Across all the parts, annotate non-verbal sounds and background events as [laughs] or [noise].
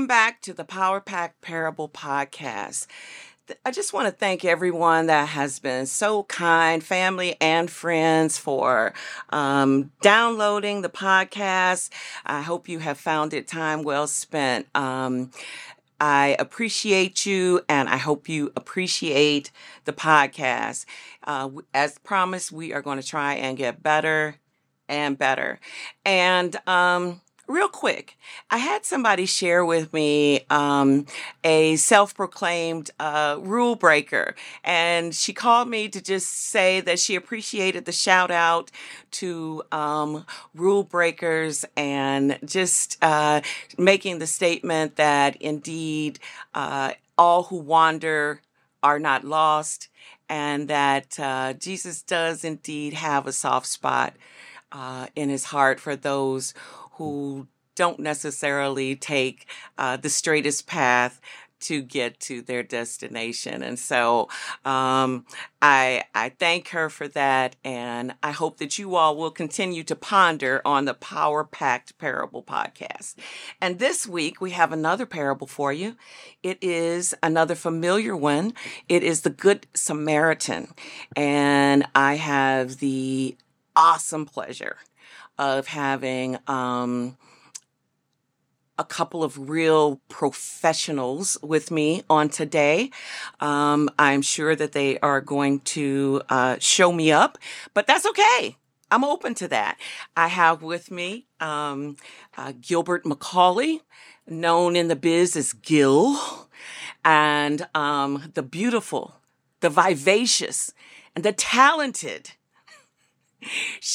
welcome back to the Power Pack Parable Podcast. I just want to thank everyone that has been so kind, family and friends, for um, downloading the podcast. I hope you have found it time well spent. Um, I appreciate you and I hope you appreciate the podcast. Uh, as promised, we are going to try and get better and better. And, um, real quick, I had somebody share with me um, a self proclaimed uh, rule breaker. And she called me to just say that she appreciated the shout out to um, rule breakers and just uh, making the statement that indeed uh, all who wander are not lost and that uh, Jesus does indeed have a soft spot uh, in his heart for those who don't necessarily take uh, the straightest path to get to their destination. And so um, I, I thank her for that. And I hope that you all will continue to ponder on the Power Packed Parable podcast. And this week we have another parable for you. It is another familiar one. It is the Good Samaritan. And I have the awesome pleasure of having um, a couple of real professionals with me on today. Um, I'm sure that they are going to uh, show me up, but that's okay. I'm open to that. I have with me um, uh, Gilbert McCauley, known in the biz as Gil, and um, the beautiful, the vivacious, and the talented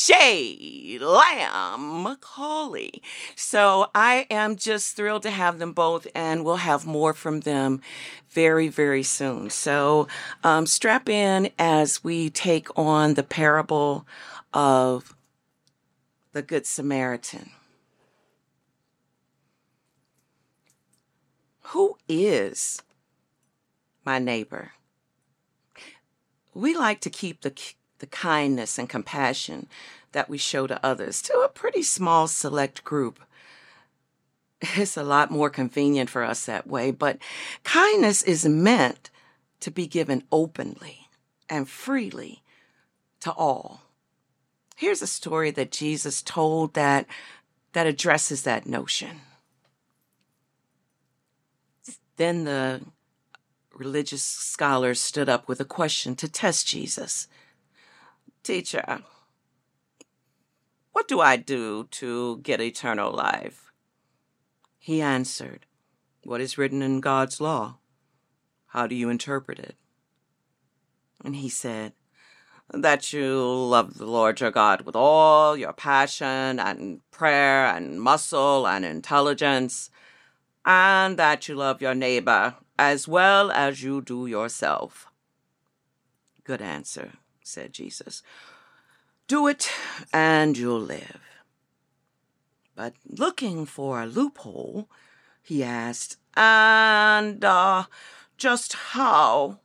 Shay Lamb McCauley. So I am just thrilled to have them both, and we'll have more from them very, very soon. So um, strap in as we take on the parable of the Good Samaritan. Who is my neighbor? We like to keep the the kindness and compassion that we show to others to a pretty small select group. It's a lot more convenient for us that way, but kindness is meant to be given openly and freely to all. Here's a story that Jesus told that that addresses that notion. Then the religious scholars stood up with a question to test Jesus. Teacher, what do I do to get eternal life? He answered, What is written in God's law? How do you interpret it? And he said, That you love the Lord your God with all your passion and prayer and muscle and intelligence, and that you love your neighbor as well as you do yourself. Good answer said Jesus. Do it and you'll live. But looking for a loophole, he asked, And uh, just how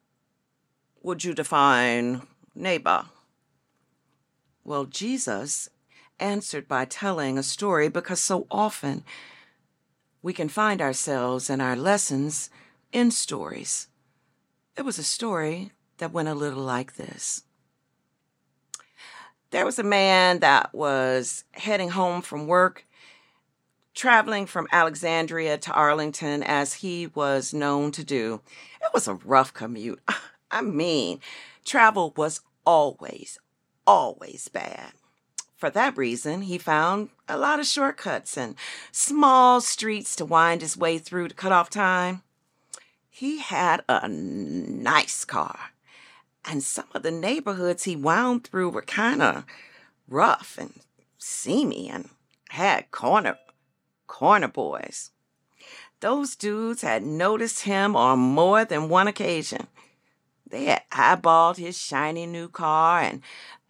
would you define neighbor? Well, Jesus answered by telling a story because so often we can find ourselves and our lessons in stories. It was a story that went a little like this. There was a man that was heading home from work, traveling from Alexandria to Arlington as he was known to do. It was a rough commute. [sighs] I mean, travel was always, always bad. For that reason, he found a lot of shortcuts and small streets to wind his way through to cut off time. He had a nice car and some of the neighborhoods he wound through were kind of rough and seamy and had corner corner boys. Those dudes had noticed him on more than one occasion. They had eyeballed his shiny new car and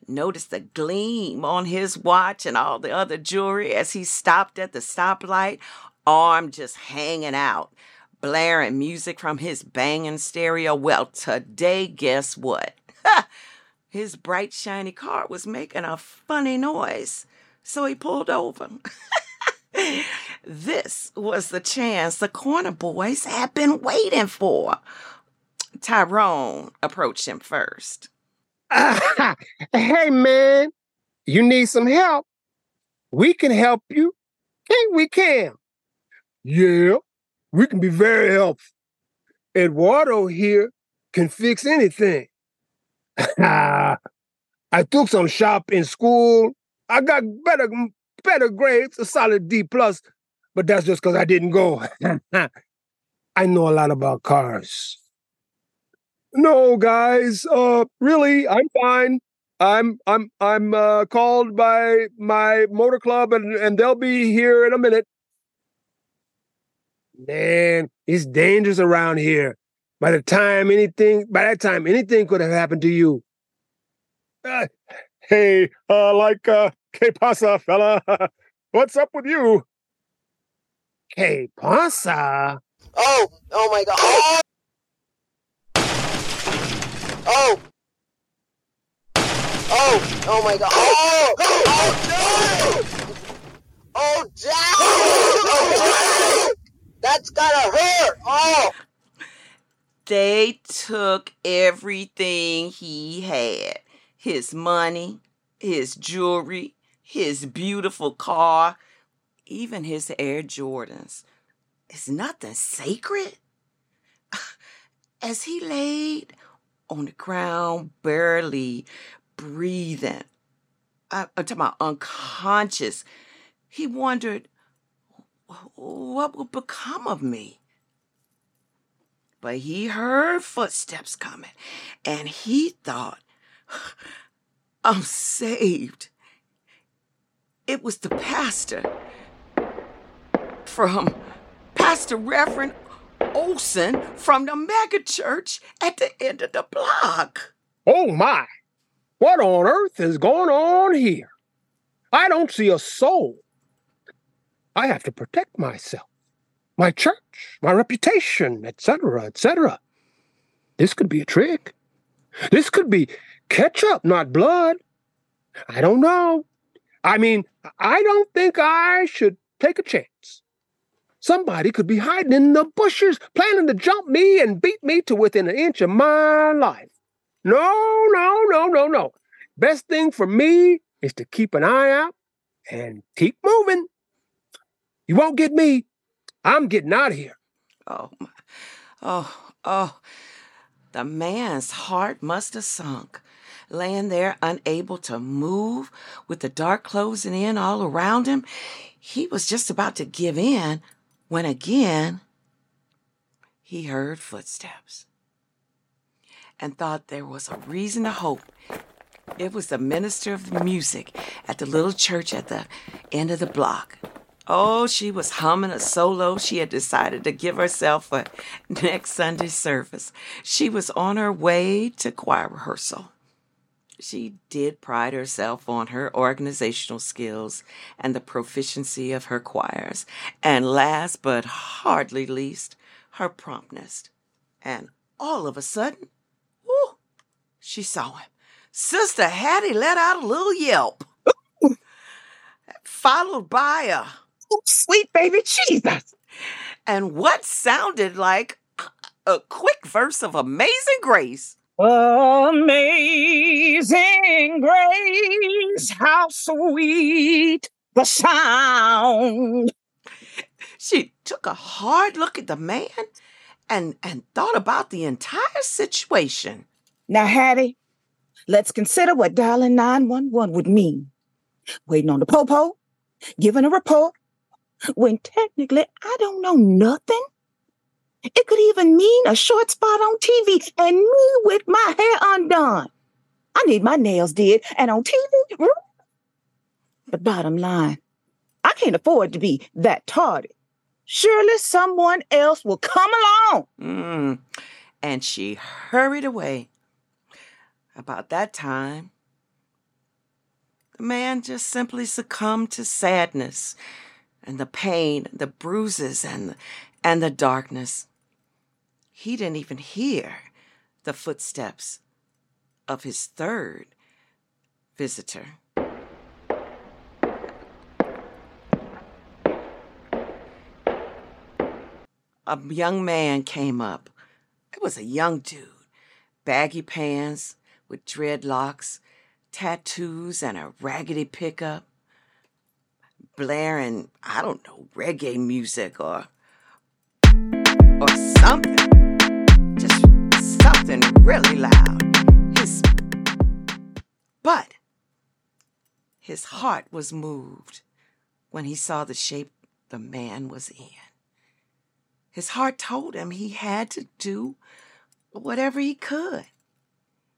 noticed the gleam on his watch and all the other jewelry as he stopped at the stoplight, arm just hanging out, blaring music from his banging stereo. Well, today, guess what? [laughs] his bright, shiny car was making a funny noise. So he pulled over. [laughs] This was the chance the corner boys had been waiting for. Tyrone approached him first. [laughs] hey, man, you need some help? We can help you. Think we can. Yeah, we can be very helpful. Eduardo here can fix anything. [laughs] I took some shop in school. I got better better grades, a solid D plus, but that's just because I didn't go. [laughs] I know a lot about cars. No, guys, uh, really, I'm fine. I'm I'm I'm uh, called by my motor club, and and they'll be here in a minute. Man, it's dangerous around here. By the time anything, by that time, anything could have happened to you. Uh, hey, uh, like, uh, que pasa, fella? [laughs] What's up with you? Que pasa? Oh, oh my god. Oh! Oh! Oh, oh my god. Oh! Oh, no! Oh, Jack! Oh, Jack! That's gotta hurt! Oh! They took everything he had his money, his jewelry, his beautiful car, even his Air Jordans. Is nothing sacred? [laughs] As he laid on the ground, barely breathing, I, I'm talking about unconscious, he wondered, what will become of me? But he heard footsteps coming and he thought, I'm saved. It was the pastor from Pastor Reverend Olson from the mega church at the end of the block. Oh my! What on earth is going on here? I don't see a soul. I have to protect myself my church, my reputation, etc., etc. This could be a trick. This could be ketchup, not blood. I don't know. I mean, I don't think I should take a chance. Somebody could be hiding in the bushes, planning to jump me and beat me to within an inch of my life. No, no, no, no, no. Best thing for me is to keep an eye out and keep moving. You won't get me. I'm getting out of here. Oh, my. oh, oh. The man's heart must have sunk, laying there unable to move with the dark closing in all around him. He was just about to give in when again he heard footsteps and thought there was a reason to hope. It was the minister of the music at the little church at the end of the block. Oh, she was humming a solo she had decided to give herself for next Sunday's service. She was on her way to choir rehearsal. She did pride herself on her organizational skills and the proficiency of her choirs, and last but hardly least, her promptness. And all of a sudden, whoo, she saw him. Sister Hattie let out a little yelp, [laughs] followed by a Oh, sweet baby Jesus. And what sounded like a quick verse of Amazing Grace. Amazing grace, how sweet the sound. She took a hard look at the man and, and thought about the entire situation. Now, Hattie, let's consider what dialing 911 would mean. Waiting on the popo, giving a report, when technically I don't know nothing. It could even mean a short spot on TV and me with my hair undone. I need my nails did, and on TV. But bottom line, I can't afford to be that tardy. Surely someone else will come along. Mm. And she hurried away. About that time, the man just simply succumbed to sadness and the pain, the bruises, and, and the darkness. He didn't even hear the footsteps of his third visitor. a young man came up. It was a young dude, baggy pants with dreadlocks, tattoos, and a raggedy pickup, blaring, I don't know, reggae music or or something. Just something really loud. His but his heart was moved when he saw the shape the man was in. His heart told him he had to do whatever he could.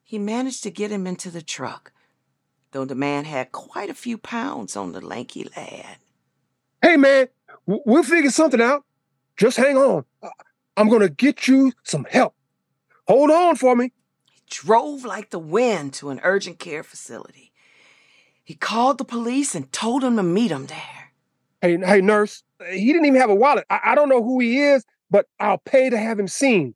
He managed to get him into the truck, though the man had quite a few pounds on the lanky lad. Hey, man, we'll figure something out. Just hang on. I'm going to get you some help. Hold on for me. He drove like the wind to an urgent care facility. He called the police and told them to meet him there. Hey, hey, nurse, he didn't even have a wallet. I, I don't know who he is, but I'll pay to have him seen.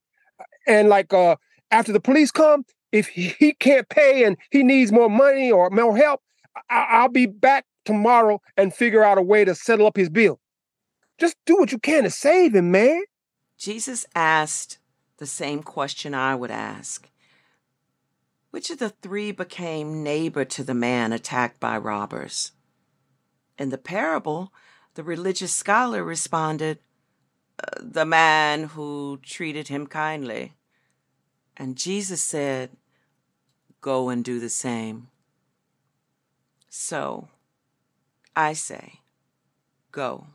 And like, uh, after the police come, if he, can't pay and he needs more money or more help, I, I'll be back tomorrow and figure out a way to settle up his bill. Just do what you can to save him, man. Jesus asked the same question I would ask. Which of the three became neighbor to the man attacked by robbers? In the parable, the religious scholar responded, "Uh, The man who treated him kindly. And Jesus said, Go and do the same. So, I say, Go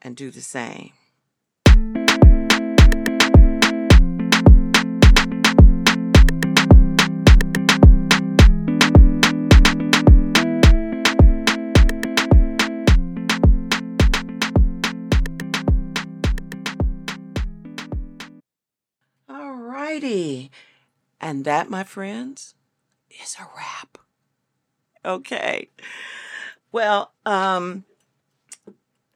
and do the same. And that, my friends, is a wrap. Okay. Well, um,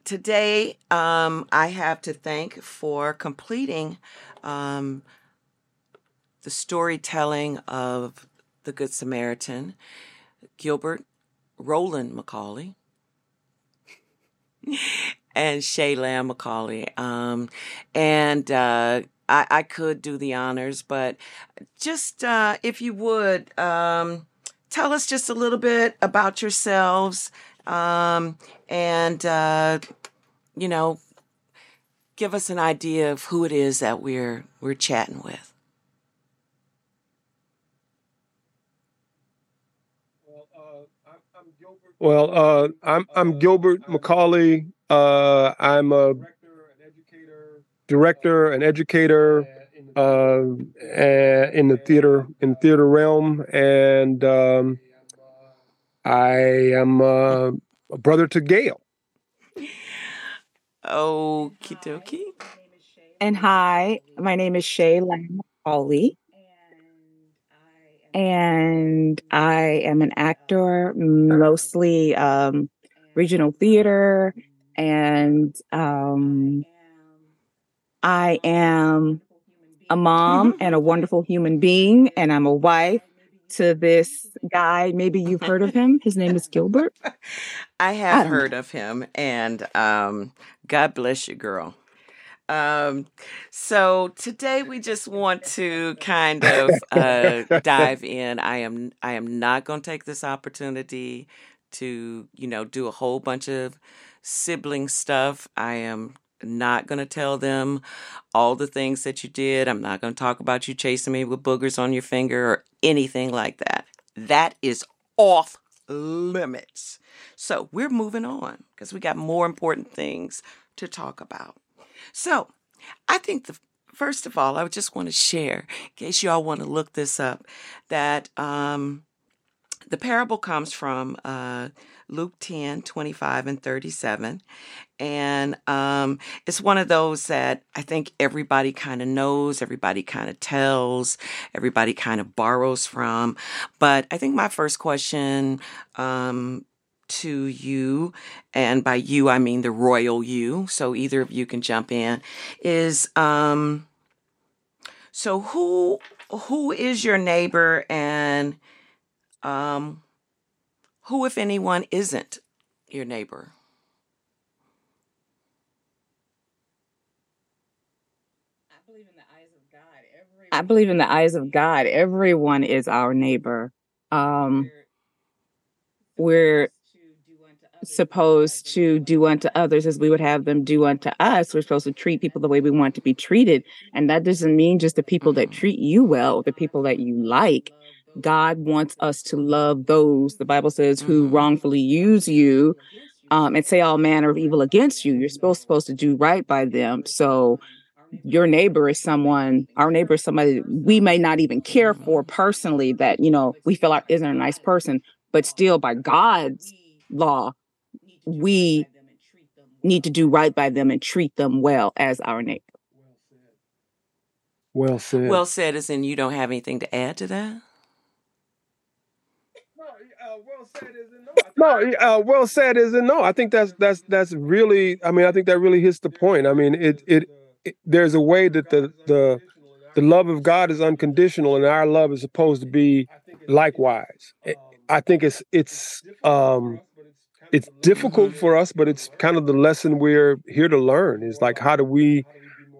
today um, I have to thank for completing um, the storytelling of the Good Samaritan, Gilbert Roland McCauley [laughs] and Shay Lamb McCauley. Um, and uh, I, I could do the honors, but just uh, if you would um, tell us just a little bit about yourselves um, and, uh, you know, give us an idea of who it is that we're we're chatting with. Well, uh, I'm I'm Gilbert McCauley. Uh, I'm a director and educator uh, in the theater in theater realm, and um, I am uh, a brother to Gail. Okie dokie. And hi, my name is Shay Lamb McCauley, and I am an actor, mostly um, regional theater, and um, I am a mom and a wonderful human being, and I'm a wife to this guy. Maybe you've heard of him. His name is Gilbert. [laughs] I I have know. heard of him, and um, God bless you, girl. Um, so today we just want to kind of uh, dive [laughs] in. I am I am not going to take this opportunity to you know do a whole bunch of sibling stuff. I am not going to tell them all the things that you did. I'm not going to talk about you chasing me with boogers on your finger or anything like that. That is off limits. So we're moving on because we got more important things to talk about. So I think the first of all, I just want to share, in case y'all want to look this up, that um, the parable comes from uh, Luke 10, 25, and 37. And um, it's one of those that I think everybody kind of knows, everybody kind of tells, everybody kind of borrows from. But I think my first question um, to you, and by you I mean the royal you, so either of you can jump in, is um, so who who is your neighbor and um, who, if anyone, isn't your neighbor? I believe in the eyes of God. Everyone... Is our neighbor. Um, we're supposed to do unto others as we would have them do unto us. We're supposed to treat people the way we want to be treated. And that doesn't mean just the people that mm-hmm. treat you well, the people that you like. God wants us to love those, the Bible says, who wrongfully use you um, and say all manner of evil against you. You're supposed, supposed to do right by them. So your neighbor is someone, our neighbor is somebody we may not even care for personally that, you know, we feel like isn't a nice person, but still by God's law, we need to do right by them and treat them well as our neighbor. Well said. Well said, as in you don't have anything to add to that? No, uh, well said is in no. I think that's that's that's really. I mean, I think that really hits the point. I mean, it it, it there's a way that the the the love of God is unconditional, and our love is supposed to be likewise. I think it's it's um it's difficult for us, but it's kind of the lesson we're here to learn. Is like how do we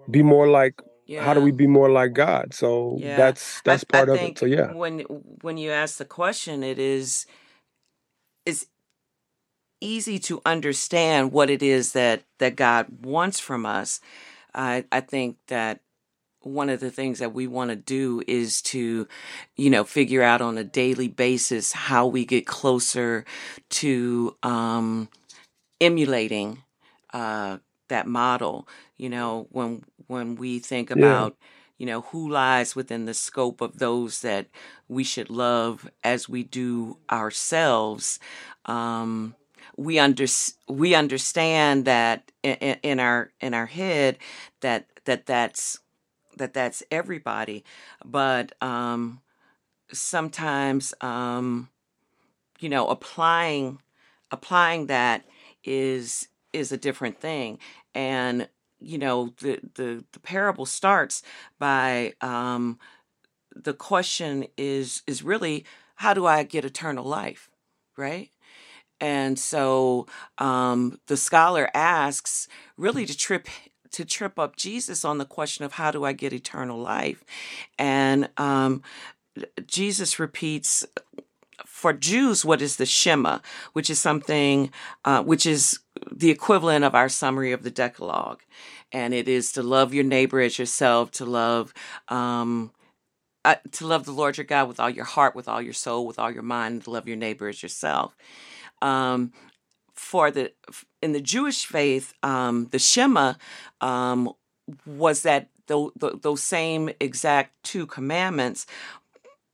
be more like Yeah. how do we be more like God? So Yeah. that's that's part I of think it. So yeah. When when you ask the question, it is it's easy to understand what it is that that God wants from us. I I think that one of the things that we want to do is to you know figure out on a daily basis how we get closer to um emulating uh that model you know when when we think Yeah. You know who lies within the scope of those that we should love as we do ourselves um we under we understand that in, in our in our head that that that's that that's everybody. But um sometimes um you know applying applying that is is a different thing. And you know the the, the parable starts by um the question is is really how do i get eternal life? Right? And so um the scholar asks really to trip to trip up jesus on the question of how do i get eternal life? And um jesus repeats for Jews, what is the Shema, which is something, uh, which is the equivalent of our summary of the Decalogue, and it is to love your neighbor as yourself, to love, um, uh, to love the Lord your God with all your heart, with all your soul, with all your mind, to love your neighbor as yourself. Um, for the in the Jewish faith, um, the Shema um, was that tho- tho- those same exact two commandments,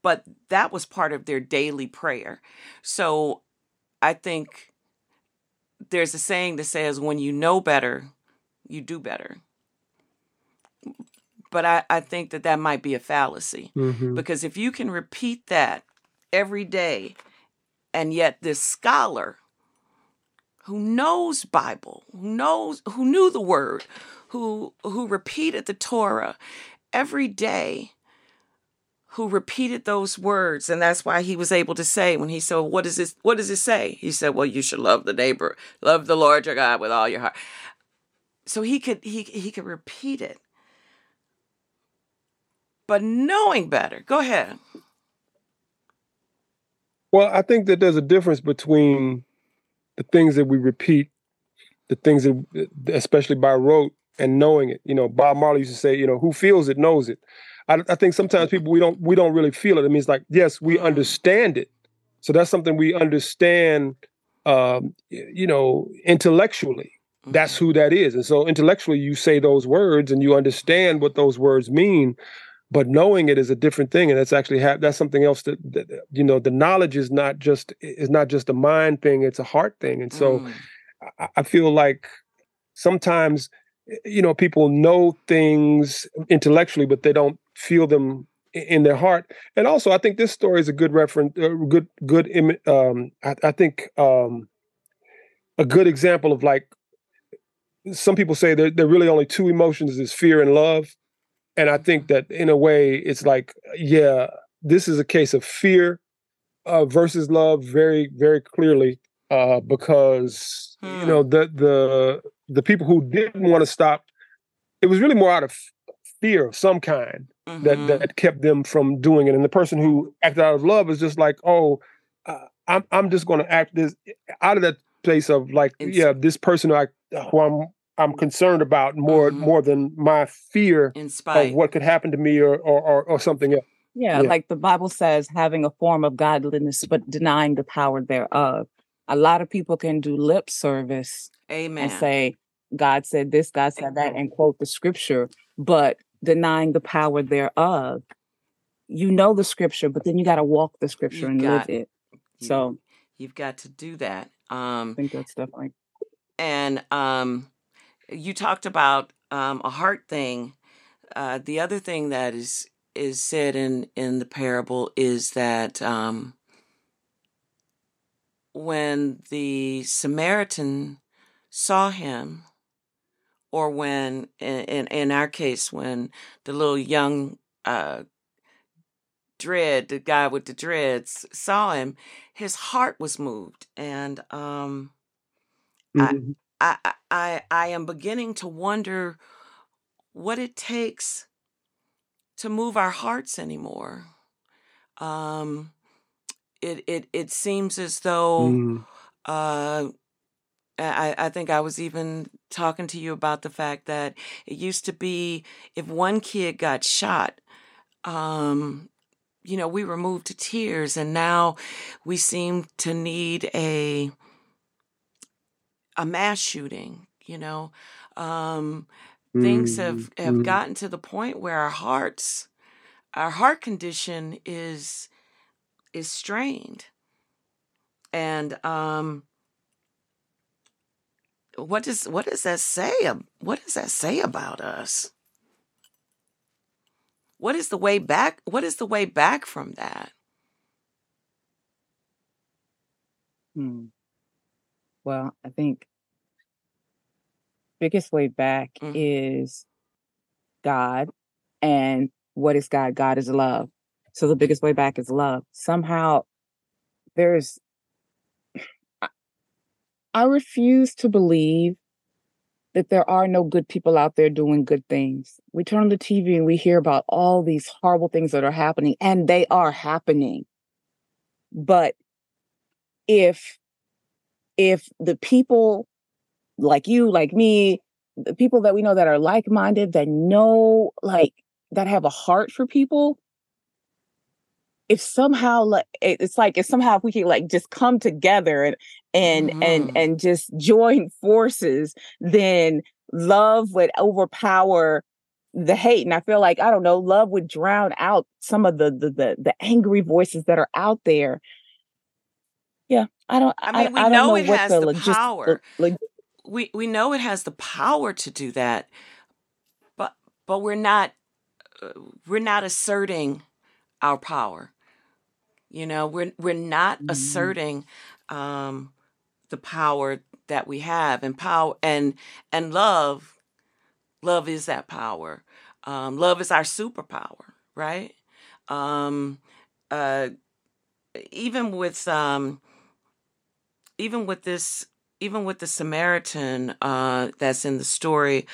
but that was part of their daily prayer. So I think there's a saying that says, when you know better, you do better. But I, I think that that might be a fallacy Mhm. because if you can repeat that every day, and yet this scholar who knows Bible, who knows who knew the word, who who repeated the Torah every day, who repeated those words, and that's why he was able to say when he said, "What does this? What does it say?" He said, "Well, you should love the neighbor, love the Lord your God with all your heart." So he could he he could repeat it, but knowing better. Go ahead. Well, I think that there's a difference between the things that we repeat, the things that, especially by rote, and knowing it. You know, Bob Marley used to say, you know, who feels it knows it. I, I think sometimes people we don't we don't really feel it. It means like, yes, we understand it. So that's something we understand, um, you know, intellectually. That's who that is. And so intellectually, you say those words and you understand what those words mean but knowing it is a different thing and that's actually ha- that's something else that, that you know the knowledge is not just is not just a mind thing it's a heart thing and so Mm. I, I feel like sometimes you know people know things intellectually but they don't feel them in their heart and also i think this story is a good reference uh, good good um I, I think um a good example of like some people say there, there are really only two emotions is fear and love and I think that in a way, it's like, yeah, this is a case of fear uh, versus love, very, very clearly, uh, because you Hmm. know the the the people who didn't want to stop, it was really more out of fear of some kind Mhm. that that kept them from doing it. And the person who acted out of love is just like, oh, uh, I'm I'm just going to act this out of that place of like, It's- yeah, this person who, I, who I'm I'm concerned about more Mhm. more than my fear in of what could happen to me or or or, or something else. Yeah, Yeah. like the Bible says, having a form of godliness, but denying the power thereof. A lot of people can do lip service Amen. and say, God said this, God said that, and quote the scripture, but denying the power thereof. You know the scripture, but then you got to walk the scripture You and live it. You- So you've got to do that. Um, I think that's definitely. and um, you talked about um, a heart thing. Uh, the other thing that is is said in in the parable is that um, when the Samaritan saw him, or when in in, our case when the little young uh, dread, the guy with the dreads, saw him, his heart was moved, and um, I- Mhm. I, I- I I am beginning to wonder what it takes to move our hearts anymore. Um, it it it seems as though Mm. uh, I I think I was even talking to you about the fact that it used to be if one kid got shot, um, you know, we were moved to tears, and now we seem to need a a mass shooting. You know, um, things have have Mm. gotten to the point where our hearts, our heart condition is is strained, and um, what does what does that say? What does that say about us? What is the way back? What is the way back from that? Hmm. Well, I think biggest way back Mhm. is God. And what is God? God is love. So the biggest way back is love. Somehow there's I refuse to believe that there are no good people out there doing good things. We turn on the TV and we hear about all these horrible things that are happening, and they are happening. But if if the people like you, like me, the people that we know that are like-minded, that know like that have a heart for people, if somehow like it's like if somehow if we can like just come together and and and Mhm. and just join forces, then love would overpower the hate. And I feel like I don't know, love would drown out some of the the the, the angry voices that are out there. Yeah, I don't. I mean, we I, don't know know it what has the, the power. log- we we know it has the power to do that but but we're not uh, we're not asserting our power you know we're we're not Mhm. asserting um the power that we have and power and and love love is that power um love is our superpower right um uh even with um even with this even with the Samaritan uh, that's in the story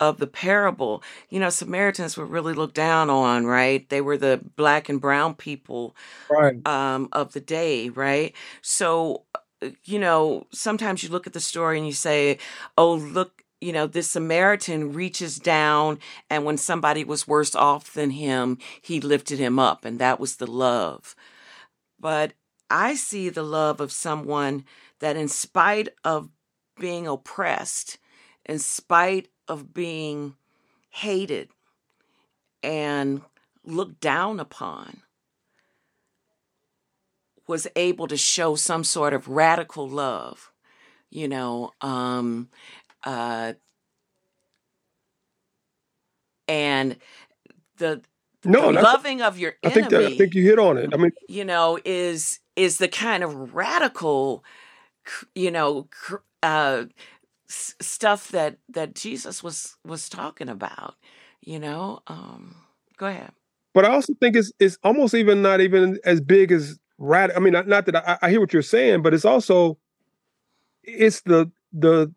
of the parable, you know, Samaritans were really looked down on, right? They were the black and brown people Right. um, of the day, right? So, uh, you know, sometimes you look at the story and you say, oh, look, you know, this Samaritan reaches down, and when somebody was worse off than him, he lifted him up, and that was the love. But I see the love of someone that, in spite of being oppressed, in spite of being hated and looked down upon, was able to show some sort of radical love, you know, um, uh, and the, No, the loving of your I think that I think you hit on it. I mean, you know is is the kind of radical you know uh s- stuff that that Jesus was was talking about you know um go ahead but I also think it's it's almost even not even as big as rad. I mean, not, not that I, I hear what you're saying, but it's also it's the the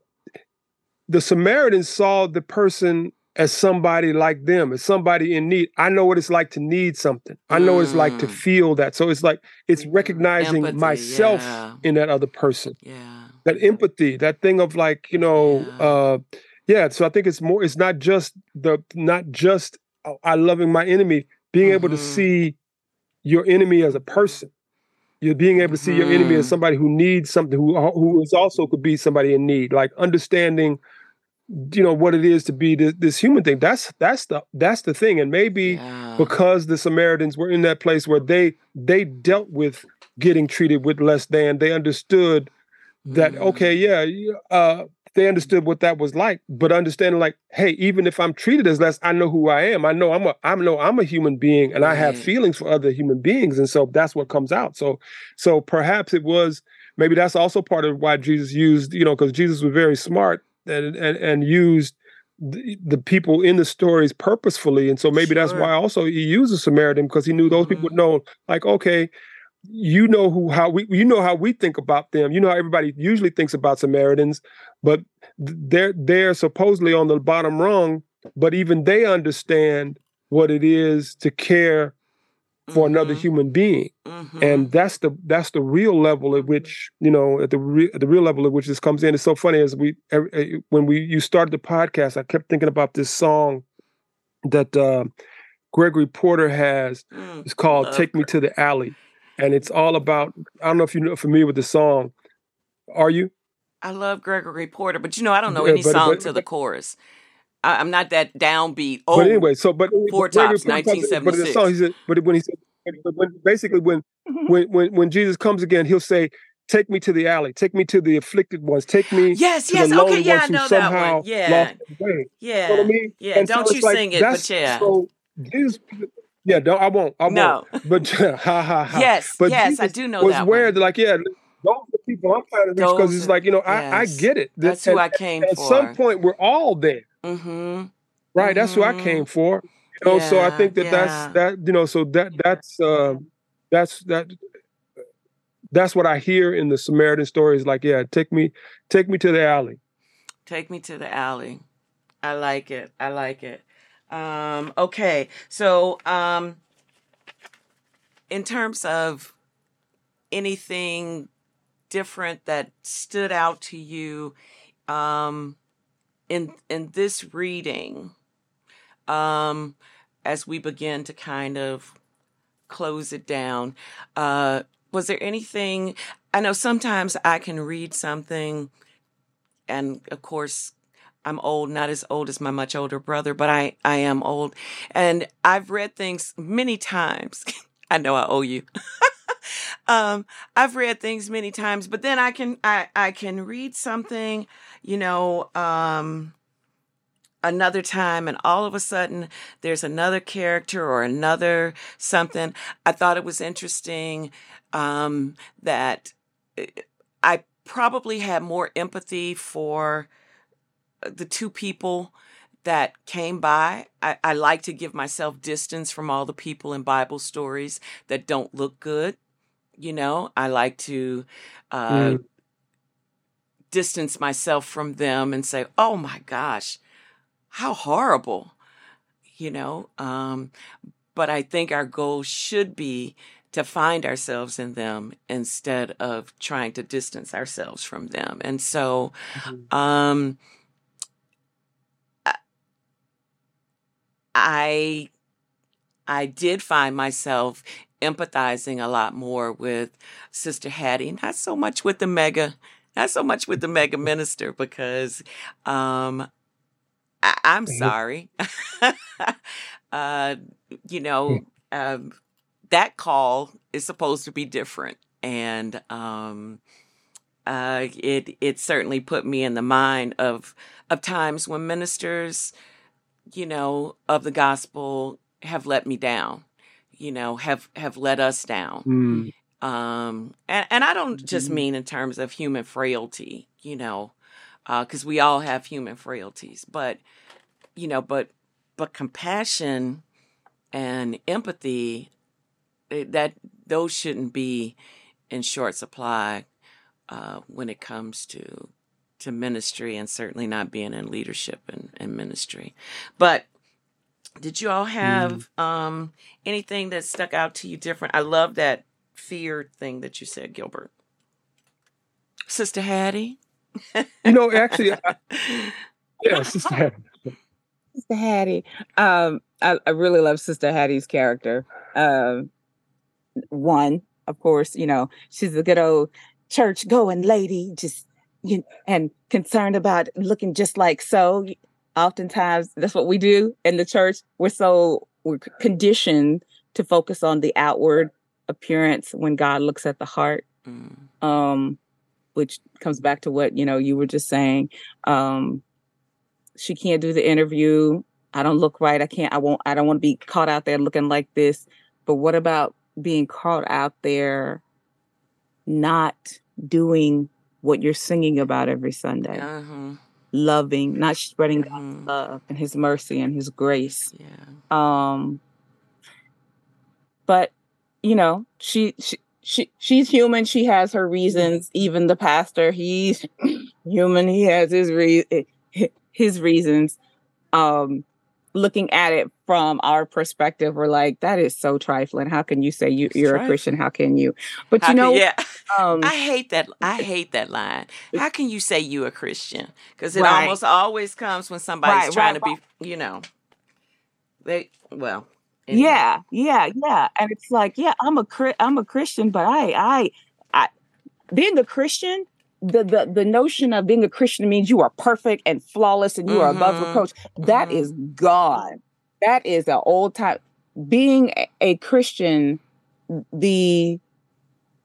the Samaritan saw the person as somebody like them, as somebody in need. I know what it's like to need something. I know what it's like to Mm. feel that. So it's like it's recognizing Empathy, myself yeah. in that other person. Yeah. That empathy, that thing of like, you know, Yeah. uh yeah, so I think it's more it's not just the not just uh, I loving my enemy, being able to Mhm. see your enemy as a person. You're being able to see your enemy as Mhm. somebody who needs something, who who is also could be somebody in need, like understanding, you know, what it is to be this, this human thing. That's that's the that's the thing, and maybe Yeah. because the Samaritans were in that place where they they dealt with getting treated with less than, they understood that Mm. okay, yeah, uh, they understood what that was like, but understanding like, hey, even if I'm treated as less, I know who I am. I know I'm a I know I'm a human being, and I have feelings for other human beings, and so that's what comes out. So, so perhaps it was maybe that's also part of why Jesus used, you know, because Jesus was very smart and and, and used the, the people in the stories purposefully, and so maybe that's why also he used a Samaritan because he knew those people would know, like, okay, you know who how we you know how we think about them. You know how everybody usually thinks about Samaritans, but they're they're supposedly on the bottom rung, but even they understand what it is to care for another Mhm. human being Mhm. and that's the that's the real level at which you know at the re- the real level at which this comes in it's so funny as we every, eh, when we you started the podcast i kept thinking about this song that uh gregory porter has Mm. it's called take me to the alley and it's all about i don't know if you're familiar with the song are you I love Gregory Porter, but you know I don't know Yeah, any but- song but- to the chorus. I, I'm not that downbeat. Oh, but anyway so but Four but Tops, Porter talks- but in the song he said but when he said but when, basically when mm-hmm. when when when jesus comes again he'll say take me to the alley take me to the afflicted ones take me yes, to yes. Okay, yeah, I know that one. Yeah, lost their way. yeah, You know I mean? yeah. And don't it's you like, sing it, but yeah. So Jesus, yeah, no, I won't. I no. won't. But [laughs] ha ha ha. Yes, But yes, I do know was that where one. like, yeah, those are the people I'm trying to reach because it's like, you know, I, I get it. That- That's who I came At for. some point, we're all there, mm-hmm. right? That's who I Mhm. came for. You know, so I think that yeah. that's that. You know, so that that's uh, that's that. That's what I hear in the Samaritan stories. Like, yeah, take me, take me to the alley. Take me to the alley. I like it. I like it. Um, okay, so um, in terms of anything different that stood out to you um, in in this reading, um, as we begin to kind of close it down, uh, was there anything? I know sometimes I can read something and of course I'm old, not as old as my much older brother, but I, I am old. And I've read things many times. [laughs] I know I owe you. [laughs] um, I've read things many times, but then I can I, I can read something, you know, um another time and all of a sudden there's another character or another something. I thought it was interesting um that eh, I probably had more empathy for the two people that came by. I, I like to give myself distance from all the people in Bible stories that don't look good. You know, I like to uh, Mm. distance myself from them and say, oh my gosh, how horrible, you know. Um, but I think our goal should be to find ourselves in them instead of trying to distance ourselves from them. And so, um, I I did find myself empathizing a lot more with Sister Hattie, not so much with the mega, not so much with the mega minister, because um, I, I'm Mhm. sorry. [laughs] uh, you know, um, that call is supposed to be different, and um, uh, it it certainly put me in the mind of of times when ministers, you know, of the gospel have let me down, you know, have have let us down. Mm. Um, and, and I don't just Mhm. mean in terms of human frailty, you know, because we all have human frailties, but you know, but but compassion and empathy eh, that those shouldn't be in short supply uh, when it comes to to ministry and certainly not being in leadership and, and ministry. But did you all have um, anything that stuck out to you different? I love that fear thing that you said, Gilbert. Sister Hattie? You know, actually, I, [laughs] yeah, Sister Hattie. Sister Hattie. Um, I, I really love Sister Hattie's character. Um, one, of course, you know, she's a good old church going lady, just you and concerned about looking just like so. Oftentimes, that's what we do in the church. We're so we're conditioned to focus on the outward appearance when God looks at the heart. Mm. Um, which comes back to what you know you were just saying. Um, she can't do the interview. I don't look right. I can't. I won't. I don't want to be caught out there looking like this. But what about being caught out there, not doing what you're singing about every Sunday? Uh-huh. Loving, not spreading God's Mhm. love and His mercy and His grace. Yeah. Um, but you know, she she she she's human. She has her reasons. Even the pastor, he's [clears throat] human. He has his re- his reasons. Um, looking at it from our perspective, we're like, that is so trifling. How can you say you, you're a Christian? How can you? But How you can- know, yeah. um, I hate that. [laughs] I hate that line. How can you say you a Christian? Because it Right. almost always comes when somebody's Right, trying right, to be, you know, they well. anyway. Yeah, yeah, yeah. And it's like, yeah, I'm a I'm a Christian, but I I I being a Christian, the the the notion of being a Christian means you are perfect and flawless and you are above Mhm, reproach. That mhm. is gone. That is an old time. Being a, a Christian, the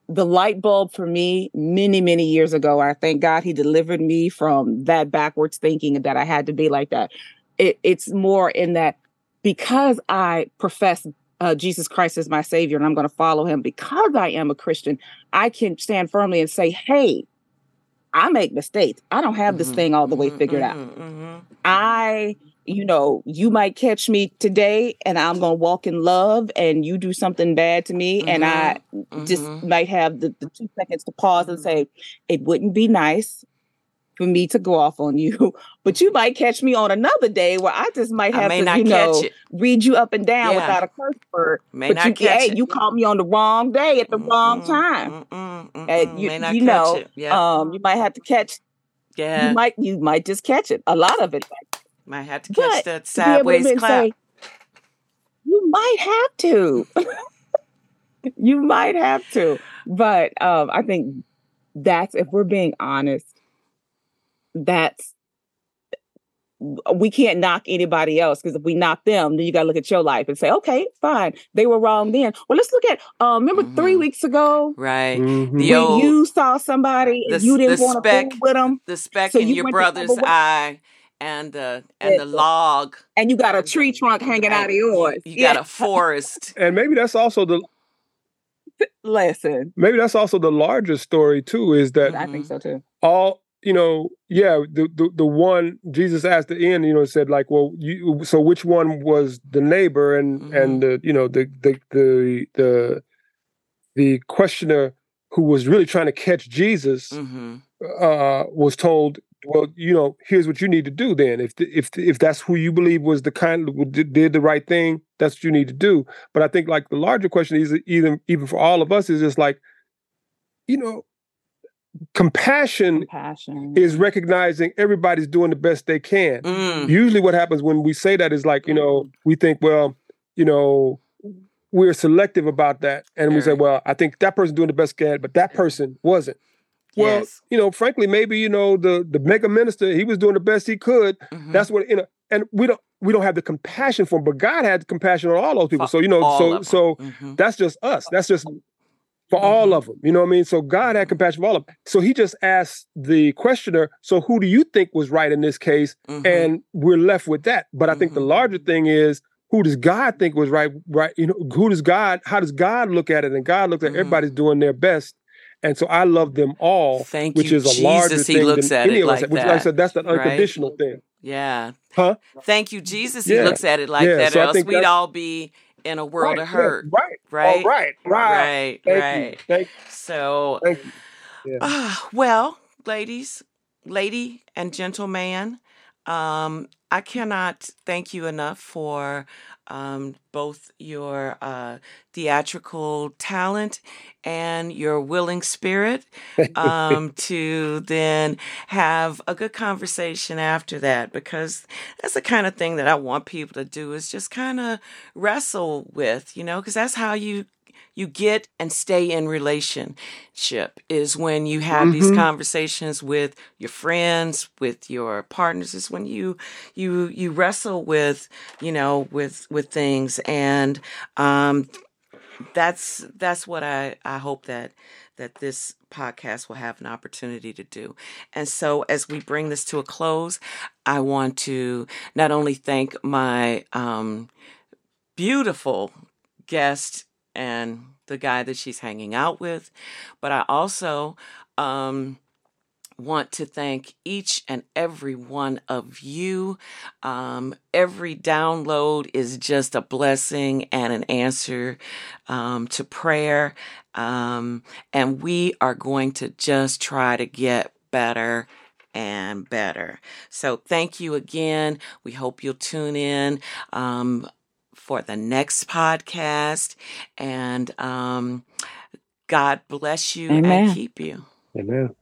the light bulb for me many many years ago. I thank God He delivered me from that backwards thinking that I had to be like that. It, it's more in that because I profess uh, Jesus Christ as my Savior and I'm going to follow Him because I am a Christian, I can stand firmly and say, "Hey, I make mistakes. I don't have this Mhm, thing all the way mhm, figured out. mhm, mhm. I, you know, you might catch me today and I'm going to walk in love and you do something bad to me and I just Mhm. might have the, the two seconds to pause and say, it wouldn't be nice for me to go off on you, [laughs] but you might catch me on another day where I just might have to, you know, it. read you up and down Yeah. without a curse word. May but not you, catch hey, it. you caught me on the wrong day at the wrong Mm-mm, time. mm-mm, mm-mm. And you, may not you catch know, it. Yeah. um, you might have to catch. yeah. You might, you might just catch it. A lot of it, might have to catch but that to be able to sideways clap. say, you might have to. [laughs] you might have to. But um, I think that's if we're being honest, that's we can't knock anybody else because if we knock them, then you got to look at your life and say, okay, fine, they were wrong then. Well, let's look at. Um, remember three Mhm. weeks ago right. Mhm. When old you saw somebody the and you didn't want to speck fool with them, the speck so in you your brother's eye and the and the log. and you got a tree trunk hanging out of you, yours. you Yeah, got a forest. And maybe that's also the lesson. maybe that's also the larger story too. Is that I think so too. all you know yeah the, the the one jesus asked the end you know said like well you so which one was the neighbor? And and the you know the the the the the questioner who was really trying to catch jesus hmm uh was told well you know here's what you need to do then. If the, if if that's who you believe was the kind did did the right thing that's what you need to do. But i think like the larger question is even even for all of us is just like you know compassion Compassion. is recognizing everybody's doing the best they can. Mm. Usually, what happens when we say that is like, you know, we think, well, you know, we're selective about that. And we say, well, I think that person's doing the best they can, but that person wasn't. Well, yes. you know, frankly, maybe, you know, the the mega minister, he was doing the best he could. Mhm. That's what, you know, and we don't we don't have the compassion for him, but God had compassion on all those people. So, you know, all so of 'em. so Mhm. that's just us. That's just for all Mhm. of them. You know what I mean? So God had compassion for all of them. So he just asked the questioner, so who do you think was right in this case? Mhm. And we're left with that. But I think the Mhm. larger thing is who does God think was right? Right? You know, who does God, how does God look at it? And God looks at Mhm. everybody's doing their best. And so I love them all, Thank which you, is a larger Jesus. He thing looks than at any it of us. like Which, like I said, that's the right? unconditional thing. Yeah. Huh? Thank you, Jesus. He Yeah. looks at it like Yeah, that, so or else we'd all be in a world right, of yeah, hurt. right. Right? All right. Right. Right. Thank right. you. Thank, So, thank you. Yeah. ah, well, ladies, lady and gentleman, um, I cannot thank you enough for um, both your uh, theatrical talent and your willing spirit um, [laughs] to then have a good conversation after that because that's the kind of thing that I want people to do is just kind of wrestle with, you know, because that's how you you get and stay in relationship is when you have these Mm-hmm. conversations with your friends with your partners is when you you you wrestle with you know with with things and um that's that's what i i hope that that this podcast will have an opportunity to do and so as we bring this to a close i want to not only thank my um beautiful guest and the guy that she's hanging out with. But I also um, want to thank each and every one of you. Um, every download is just a blessing and an answer um, to prayer. Um, and we are going to just try to get better and better. So thank you again. We hope you'll tune in. Um, for the next podcast. And um, God bless you Amen. and keep you. Amen.